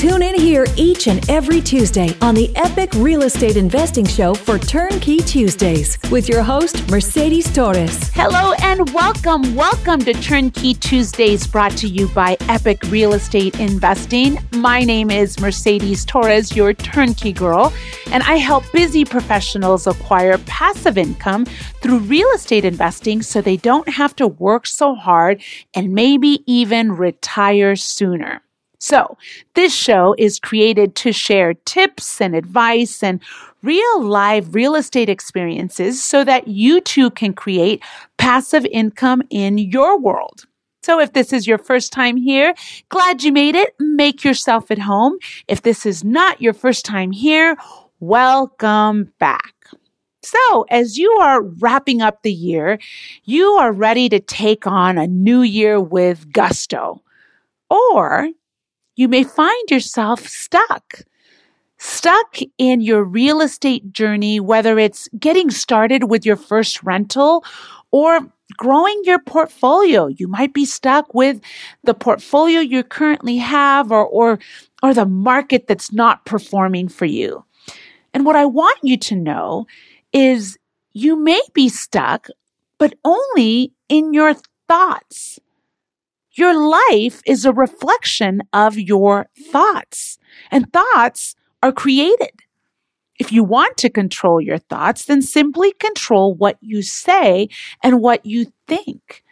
Tune in here each and every Tuesday on the Epic Real Estate Investing Show for Turnkey Tuesdays with your host, Mercedes Torres. Hello and welcome. Welcome to Turnkey Tuesdays brought to you by Epic Real Estate Investing. My name is Mercedes Torres, your turnkey girl, and I help busy professionals acquire passive income through real estate investing so they don't have to work so hard and maybe even retire sooner. So, this show is created to share tips and advice and real live real estate experiences so that you too can create passive income in your world. So if this is your first time here, glad you made it. Make yourself at home. If this is not your first time here, welcome back. So, as you are wrapping up the year, you are ready to take on a new year with gusto. Or you may find yourself stuck. Stuck in your real estate journey, whether it's getting started with your first rental or growing your portfolio. You might be stuck with the portfolio you currently have or, or, or the market that's not performing for you. And what I want you to know is you may be stuck, but only in your thoughts. Your life is a reflection of your thoughts, and thoughts are created. If you want to control your thoughts, then simply control what you say and what you think.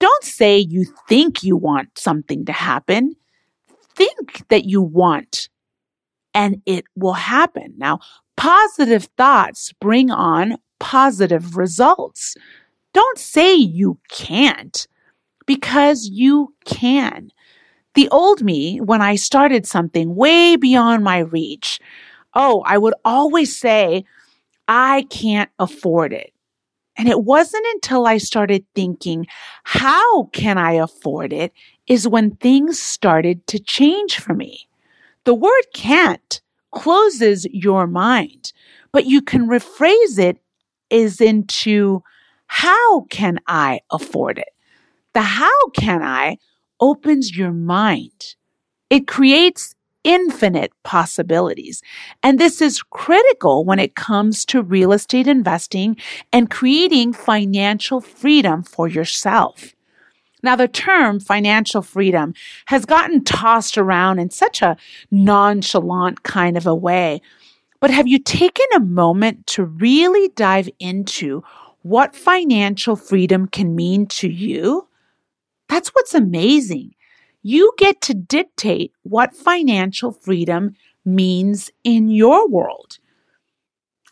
Don't say you think you want something to happen. Think that you want and it will happen. Now, positive thoughts bring on positive results. Don't say you can't because you can. The old me, when I started something way beyond my reach, oh, I would always say, I can't afford it. And it wasn't until I started thinking, how can I afford it? Is when things started to change for me. The word can't closes your mind, but you can rephrase it is into how can I afford it? The how can I opens your mind. It creates infinite possibilities. And this is critical when it comes to real estate investing and creating financial freedom for yourself. Now, the term financial freedom has gotten tossed around in such a nonchalant kind of a way. But have you taken a moment to really dive into what financial freedom can mean to you? That's what's amazing. You get to dictate what financial freedom means in your world.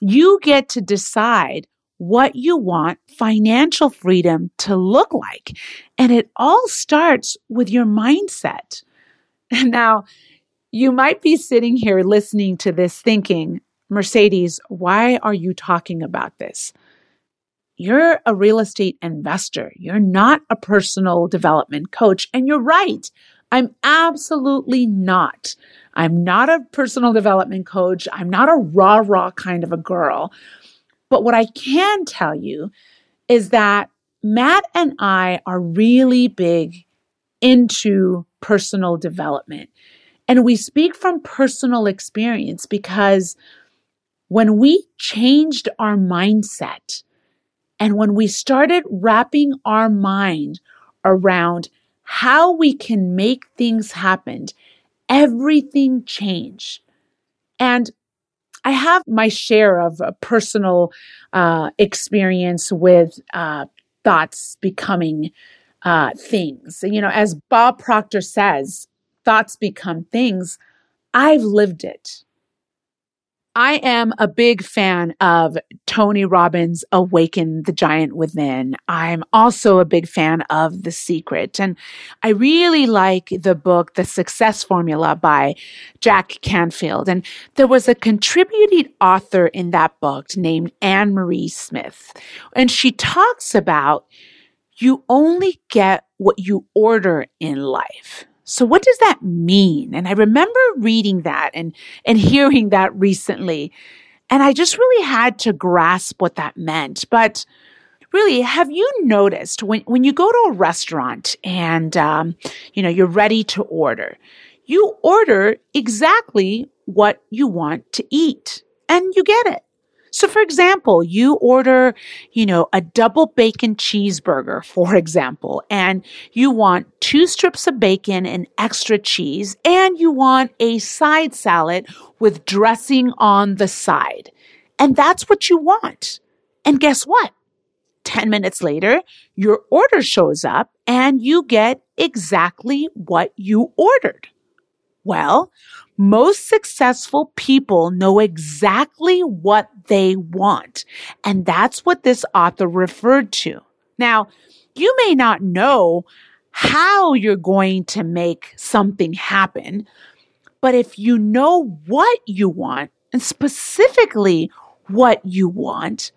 You get to decide what you want financial freedom to look like. And it all starts with your mindset. Now, you might be sitting here listening to this thinking, Mercedes, why are you talking about this? You're a real estate investor. You're not a personal development coach. And you're right. I'm absolutely not. I'm not a personal development coach. I'm not a rah rah kind of a girl. But what I can tell you is that Matt and I are really big into personal development. And we speak from personal experience because when we changed our mindset, and when we started wrapping our mind around how we can make things happen, everything changed. And I have my share of personal uh, experience with uh, thoughts becoming uh, things. You know, as Bob Proctor says, thoughts become things. I've lived it. I am a big fan of Tony Robbins' Awaken the Giant Within. I'm also a big fan of The Secret. And I really like the book, The Success Formula by Jack Canfield. And there was a contributing author in that book named Anne Marie Smith. And she talks about you only get what you order in life. So what does that mean? And I remember reading that and, and hearing that recently. And I just really had to grasp what that meant. But really, have you noticed when, when you go to a restaurant and, um, you know, you're ready to order, you order exactly what you want to eat and you get it. So for example, you order, you know, a double bacon cheeseburger, for example, and you want two strips of bacon and extra cheese, and you want a side salad with dressing on the side. And that's what you want. And guess what? 10 minutes later, your order shows up and you get exactly what you ordered. Well, most successful people know exactly what they want. And that's what this author referred to. Now, you may not know how you're going to make something happen, but if you know what you want and specifically what you want,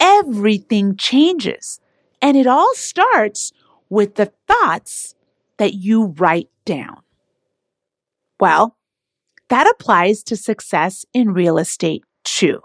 everything changes. And it all starts with the thoughts that you write down. Well, that applies to success in real estate too.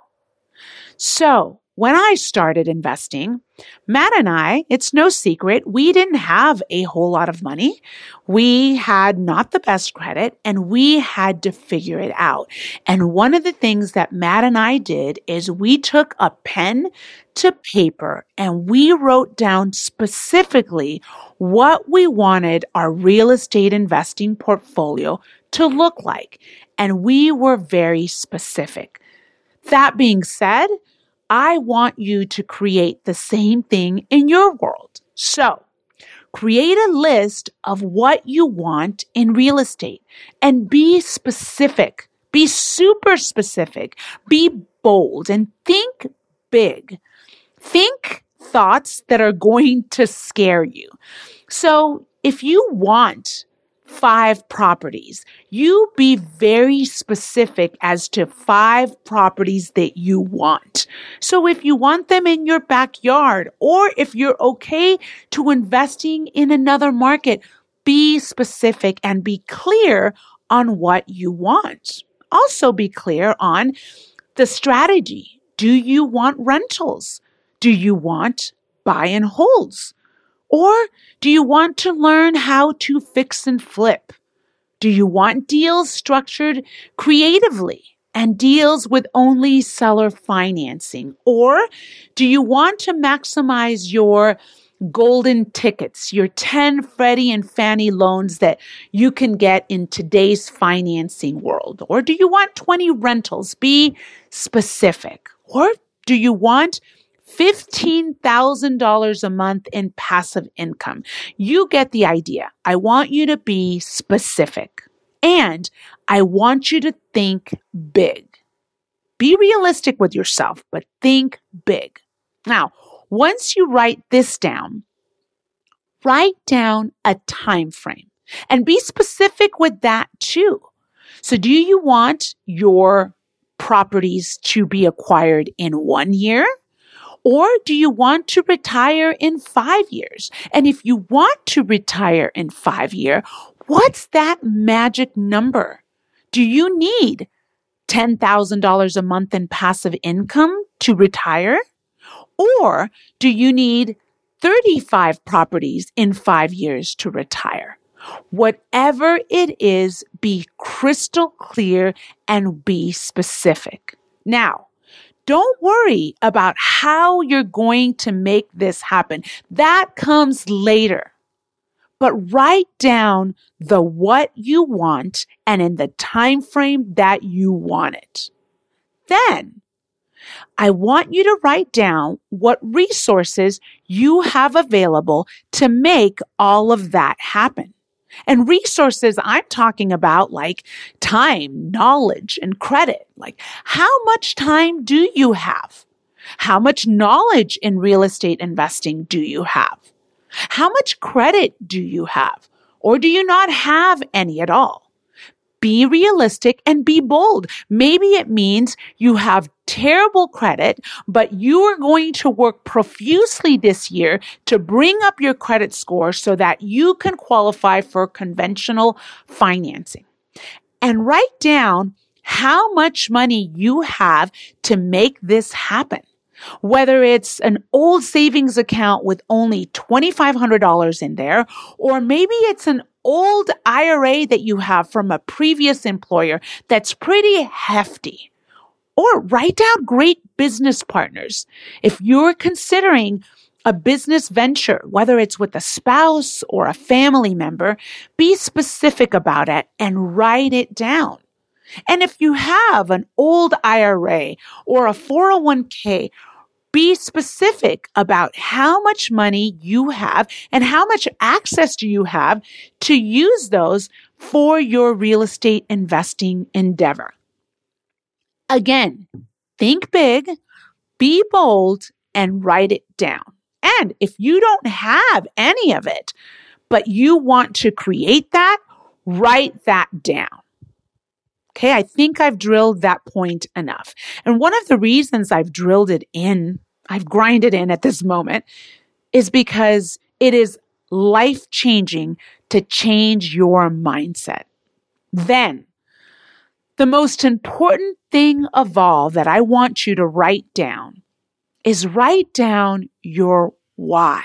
So when I started investing, Matt and I, it's no secret, we didn't have a whole lot of money. We had not the best credit and we had to figure it out. And one of the things that Matt and I did is we took a pen to paper and we wrote down specifically what we wanted our real estate investing portfolio to look like. And we were very specific. That being said, I want you to create the same thing in your world. So create a list of what you want in real estate and be specific. Be super specific. Be bold and think big. Think thoughts that are going to scare you. So if you want five properties. You be very specific as to five properties that you want. So if you want them in your backyard or if you're okay to investing in another market, be specific and be clear on what you want. Also be clear on the strategy. Do you want rentals? Do you want buy and holds? Or do you want to learn how to fix and flip? Do you want deals structured creatively and deals with only seller financing? Or do you want to maximize your golden tickets, your 10 Freddie and Fannie loans that you can get in today's financing world? Or do you want 20 rentals? Be specific. Or do you want $15,000 a month in passive income. You get the idea. I want you to be specific and I want you to think big. Be realistic with yourself, but think big. Now, once you write this down, write down a time frame and be specific with that too. So do you want your properties to be acquired in one year? Or do you want to retire in five years? And if you want to retire in five years, what's that magic number? Do you need $10,000 a month in passive income to retire? Or do you need 35 properties in five years to retire? Whatever it is, be crystal clear and be specific. Now, don't worry about how you're going to make this happen. That comes later. But write down the what you want and in the time frame that you want it. Then I want you to write down what resources you have available to make all of that happen. And resources I'm talking about like time, knowledge, and credit. Like how much time do you have? How much knowledge in real estate investing do you have? How much credit do you have? Or do you not have any at all? Be realistic and be bold. Maybe it means you have terrible credit, but you are going to work profusely this year to bring up your credit score so that you can qualify for conventional financing. And write down how much money you have to make this happen. Whether it's an old savings account with only $2,500 in there, or maybe it's an old IRA that you have from a previous employer that's pretty hefty. Or write down great business partners. If you're considering a business venture, whether it's with a spouse or a family member, be specific about it and write it down. And if you have an old IRA or a 401k, be specific about how much money you have and how much access do you have to use those for your real estate investing endeavor. Again, think big, be bold, and write it down. And if you don't have any of it, but you want to create that, write that down. Okay, I think I've drilled that point enough. And one of the reasons I've drilled it in, I've grinded in at this moment, is because it is life changing to change your mindset. Then, the most important thing of all that I want you to write down is write down your why.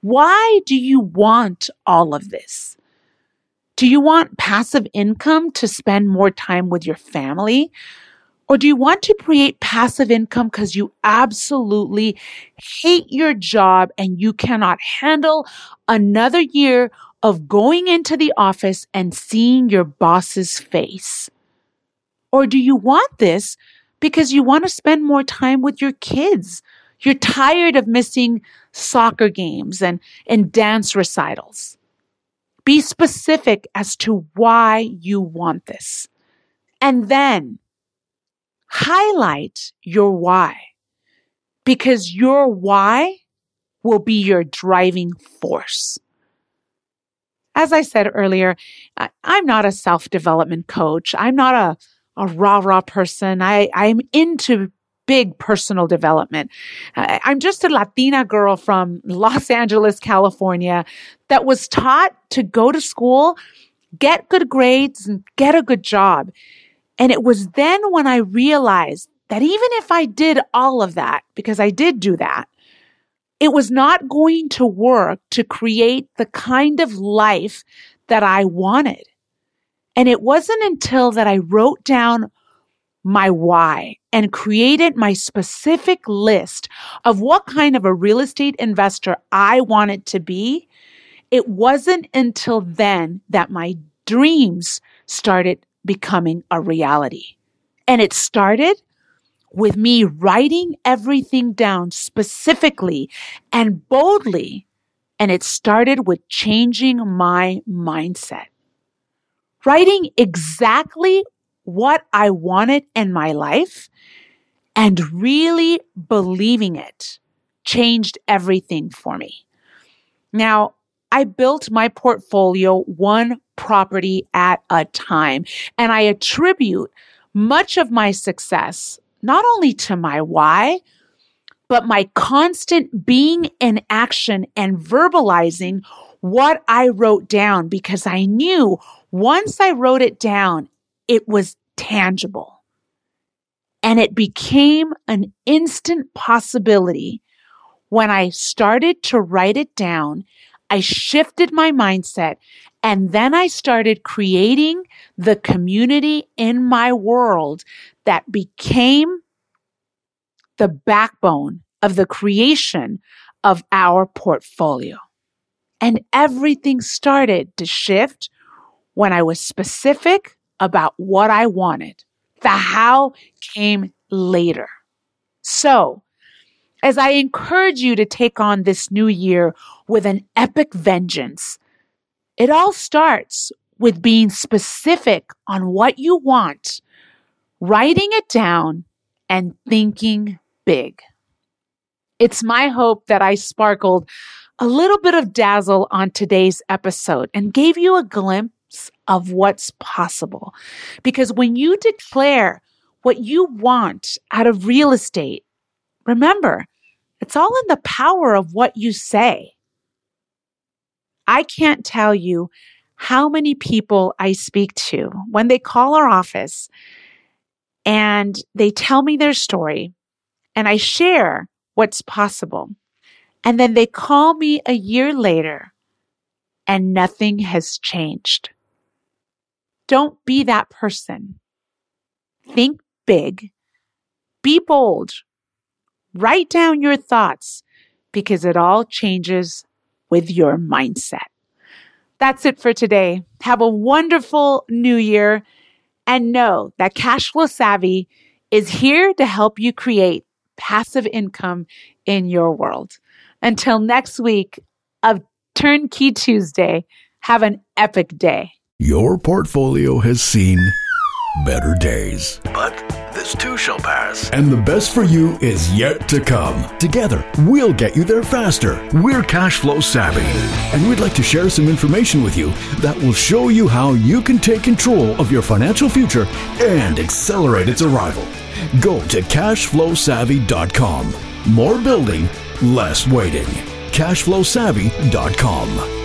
Why do you want all of this? Do you want passive income to spend more time with your family? Or do you want to create passive income because you absolutely hate your job and you cannot handle another year of going into the office and seeing your boss's face? Or do you want this because you want to spend more time with your kids? You're tired of missing soccer games and, and dance recitals. Be specific as to why you want this. And then highlight your why because your why will be your driving force. As I said earlier, I'm not a self development coach. I'm not a, a rah rah person. I, I'm into big personal development. I'm just a Latina girl from Los Angeles, California that was taught to go to school, get good grades and get a good job. And it was then when I realized that even if I did all of that, because I did do that, it was not going to work to create the kind of life that I wanted. And it wasn't until that I wrote down my why and created my specific list of what kind of a real estate investor I wanted to be, it wasn't until then that my dreams started becoming a reality. And it started with me writing everything down specifically and boldly. And it started with changing my mindset. Writing exactly what I wanted in my life and really believing it changed everything for me. Now, I built my portfolio one property at a time, and I attribute much of my success not only to my why, but my constant being in action and verbalizing what I wrote down because I knew once I wrote it down, it was tangible. And it became an instant possibility when I started to write it down. I shifted my mindset and then I started creating the community in my world that became the backbone of the creation of our portfolio. And everything started to shift when I was specific about what I wanted. The how came later. So, as I encourage you to take on this new year with an epic vengeance, it all starts with being specific on what you want, writing it down, and thinking big. It's my hope that I sparkled a little bit of dazzle on today's episode and gave you a glimpse of what's possible. Because when you declare what you want out of real estate, remember, it's all in the power of what you say. I can't tell you how many people I speak to when they call our office and they tell me their story and I share what's possible. And then they call me a year later and nothing has changed. Don't be that person. Think big. Be bold. Write down your thoughts because it all changes with your mindset. That's it for today. Have a wonderful new year and know that Cashflow Savvy is here to help you create passive income in your world. Until next week of Turnkey Tuesday, have an epic day. Your portfolio has seen better days. But this too shall pass. And the best for you is yet to come. Together, we'll get you there faster. We're cash flow savvy, and we'd like to share some information with you that will show you how you can take control of your financial future and accelerate its arrival. Go to cashflowsavvy.com. More building, less waiting. cashflowsavvy.com.